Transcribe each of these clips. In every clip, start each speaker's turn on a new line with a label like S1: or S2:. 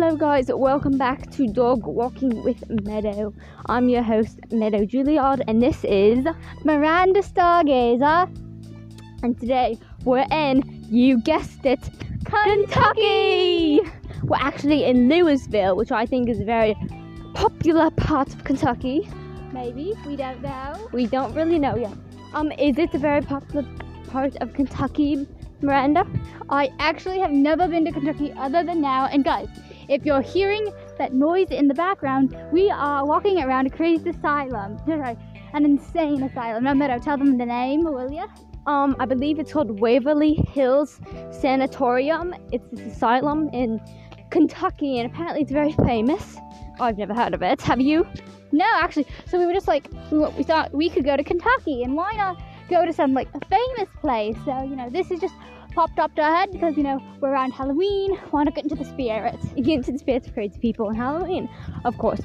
S1: Hello, guys. Welcome back to Dog Walking with Meadow. I'm your host, Meadow Juliard, and this is
S2: Miranda Stargazer.
S1: And today we're in, you guessed it, Kentucky. We're actually in Louisville, which I think is a very popular part of Kentucky.
S2: Maybe we don't know.
S1: We don't really know yet. Um, is it a very popular part of Kentucky, Miranda?
S2: I actually have never been to Kentucky other than now. And guys, if you're hearing that noise in the background, we are walking around a crazy asylum. An insane asylum. No matter, tell them the name, will ya?
S1: Um, I believe it's called Waverly Hills Sanatorium. It's this asylum in Kentucky, and apparently it's very famous. I've never heard of it. Have you?
S2: No, actually. So we were just like, we, we thought we could go to Kentucky, and why not go to some like famous place? So you know, this is just popped up to our head because you know we're around Halloween. Want to get into the spirits?
S1: Get into the spirits of crazy people on Halloween, of course.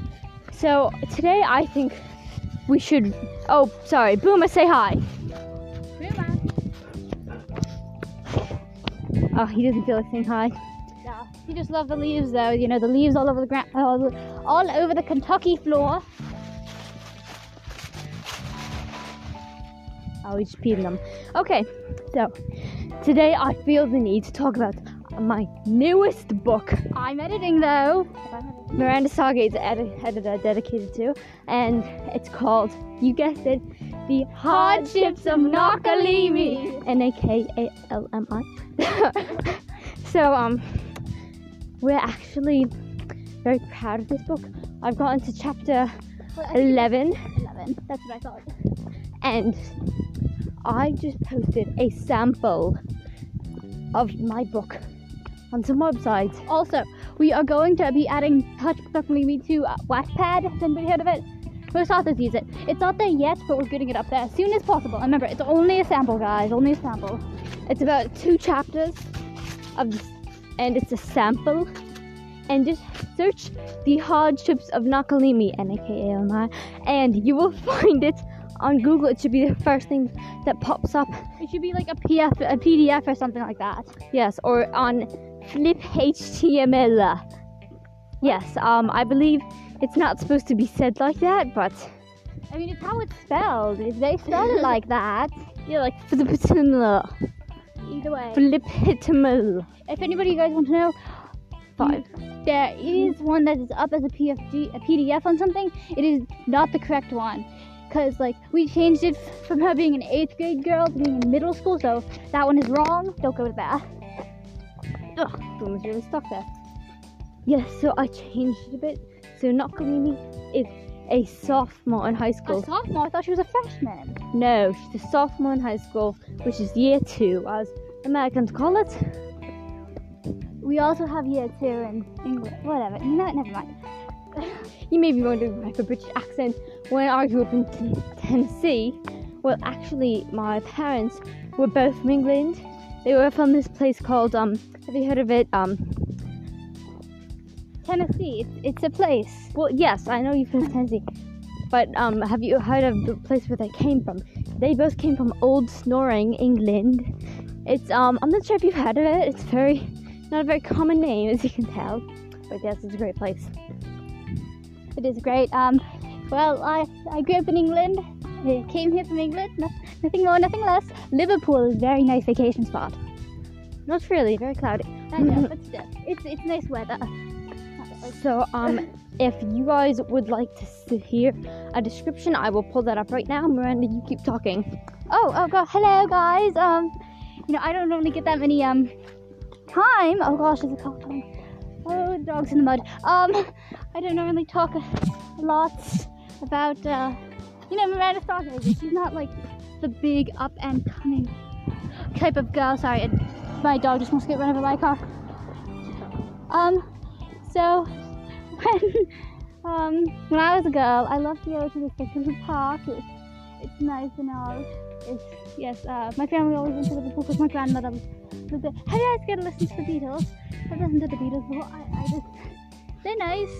S1: So today I think we should. Oh, sorry, Boomer, say hi. Oh, he doesn't feel like saying hi.
S2: No, he just loved the leaves though. You know, the leaves all over the ground, all, all over the Kentucky floor.
S1: Oh, he's peed them. Okay, so today I feel the need to talk about my newest book.
S2: I'm editing though.
S1: Miranda Stargazer's edi- editor dedicated to, and it's called, you guessed it, The Hardships of Nakalimi. N A K A L M I. So, um, we're actually very proud of this book. I've gotten to chapter
S2: Well,
S1: 11,
S2: Eleven. That's what I thought.
S1: and I just posted a sample of my book on some websites.
S2: Also, we are going to be adding Touch Stuff Me to uh, Wattpad. Has anybody heard of it? Most authors use it. It's not there yet, but we're getting it up there as soon as possible. And remember, it's only a sample, guys. Only a sample.
S1: It's about two chapters of and it's a sample. And just search the hardships of Nakalimi, N A K A L M I, and you will find it on Google. It should be the first thing that pops up.
S2: It should be like a PF, a PDF or something like that.
S1: Yes, or on Flip HTML. Yes, um, I believe it's not supposed to be said like that, but
S2: I mean, it's how it's spelled. If they spell it like that,
S1: yeah, like flip HTML.
S2: either way.
S1: Flip HTML.
S2: If anybody you guys want to know,
S1: Five.
S2: there is one that is up as a PFG, a PDF on something. It is not the correct one. Cause like we changed it from her being an eighth grade girl to being in middle school, so that one is wrong. Don't go with that.
S1: Ugh, boom is really stuck there. Yes, so I changed it a bit. So Nakalimi is a sophomore in high school.
S2: A sophomore. I thought she was a freshman.
S1: No, she's a sophomore in high school, which is year two, as Americans call it.
S2: We also have year two in England. Whatever. Know, never mind.
S1: You may be wondering why I have a British accent when I grew up in Tennessee. Well, actually, my parents were both from England. They were from this place called um. Have you heard of it? Um.
S2: Tennessee. It's, it's a place.
S1: Well, yes, I know you've heard of Tennessee, but um, have you heard of the place where they came from? They both came from Old Snoring, England. It's um, I'm not sure if you've heard of it. It's very not a very common name, as you can tell. But yes, it's a great place.
S2: It is great. Um, well, I I grew up in England. I came here from England. No, nothing more, nothing less. Liverpool is a very nice vacation spot.
S1: Not really, very cloudy.
S2: I know, but still, it's it's nice weather.
S1: So um, if you guys would like to hear a description, I will pull that up right now. Miranda, you keep talking.
S2: Oh, oh god, hello guys. Um, you know I don't normally get that many um time. Oh gosh, there's a time. Oh, the dog's in the mud. Um, I don't normally talk a lot about uh, you know Miranda Stargazer. She's not like the big up and coming type of girl. Sorry, my dog just wants to get run over by a car. Um, so when um when I was a girl, I loved to go to like park. It was, it's nice and all. It's yes. Uh, my family always went to Liverpool because my grandmother was there. Have you guys get to listen to the Beatles? I've listened to the Beatles before. I, I just they're nice.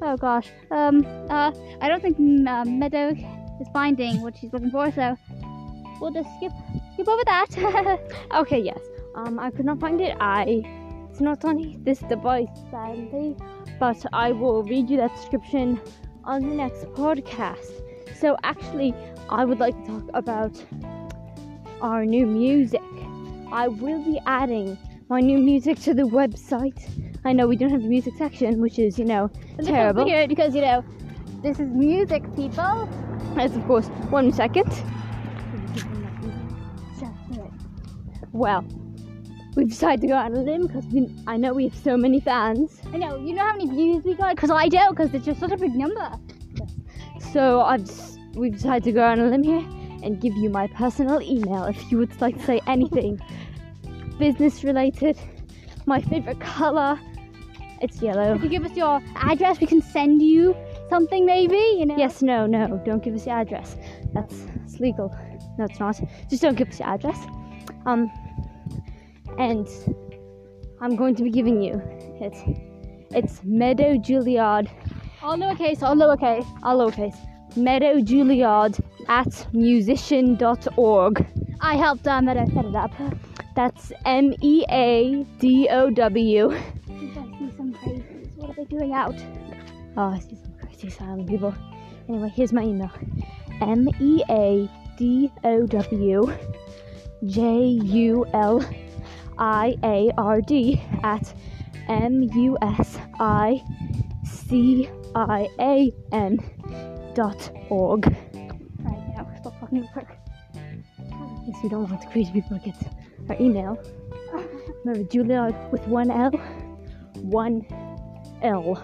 S2: Oh gosh. Um. Uh. I don't think mm, uh, Meadow is finding what she's looking for, so we'll just skip skip over that.
S1: Okay, yes. Um, I could not find it. I It's not on this device, sadly, but I will read you that description on the next podcast. So, actually, I would like to talk about our new music. I will be adding my new music to the website. I know we don't have a music section, which is, you know, terrible.
S2: weird because you know this is music, people.
S1: That's, of course, one second. Well, we've decided to go out on a limb because I know we have so many fans.
S2: I know. You know how many views we got? Because I don't. Because it's just such a big number.
S1: So I've we've decided to go out on a limb here and give you my personal email if you would like to say anything business related. My favorite color, it's yellow.
S2: If you give us your address, we can send you something, maybe. You know.
S1: Yes, no, no, don't give us your address. That's it's legal. No, it's not. Just don't give us your address. Um, and I'm going to be giving you it. It's Meadow Juliard,
S2: All lowercase. All lowercase.
S1: all lowercase. Meadow Juliard at musician.org.
S2: I helped um, I set it up.
S1: That's M E A D O W.
S2: I see some crazies. What are they doing out?
S1: Oh, I see some crazy silent people. Anyway, here's my email M E A D O W J U L I A R D at M U S I C I A N dot org.
S2: Fucking quick.
S1: Yes, we don't want crazy people to get our email. Remember, Julia with one L, one L.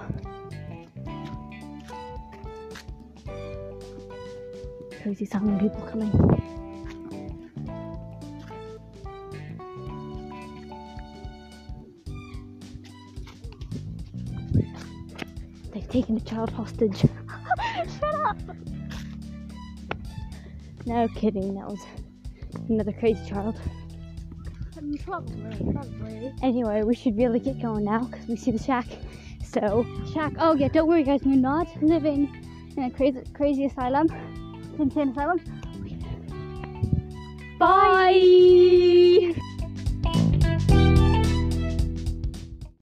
S1: Crazy sounding people coming. They've taken a child hostage.
S2: Shut up.
S1: No kidding, that was another crazy child.
S2: Probably. Probably.
S1: Anyway, we should really get going now because we see the shack. So,
S2: Shack. Oh yeah. Don't worry, guys. We're not living in a crazy, crazy asylum. Insane asylum.
S1: bye!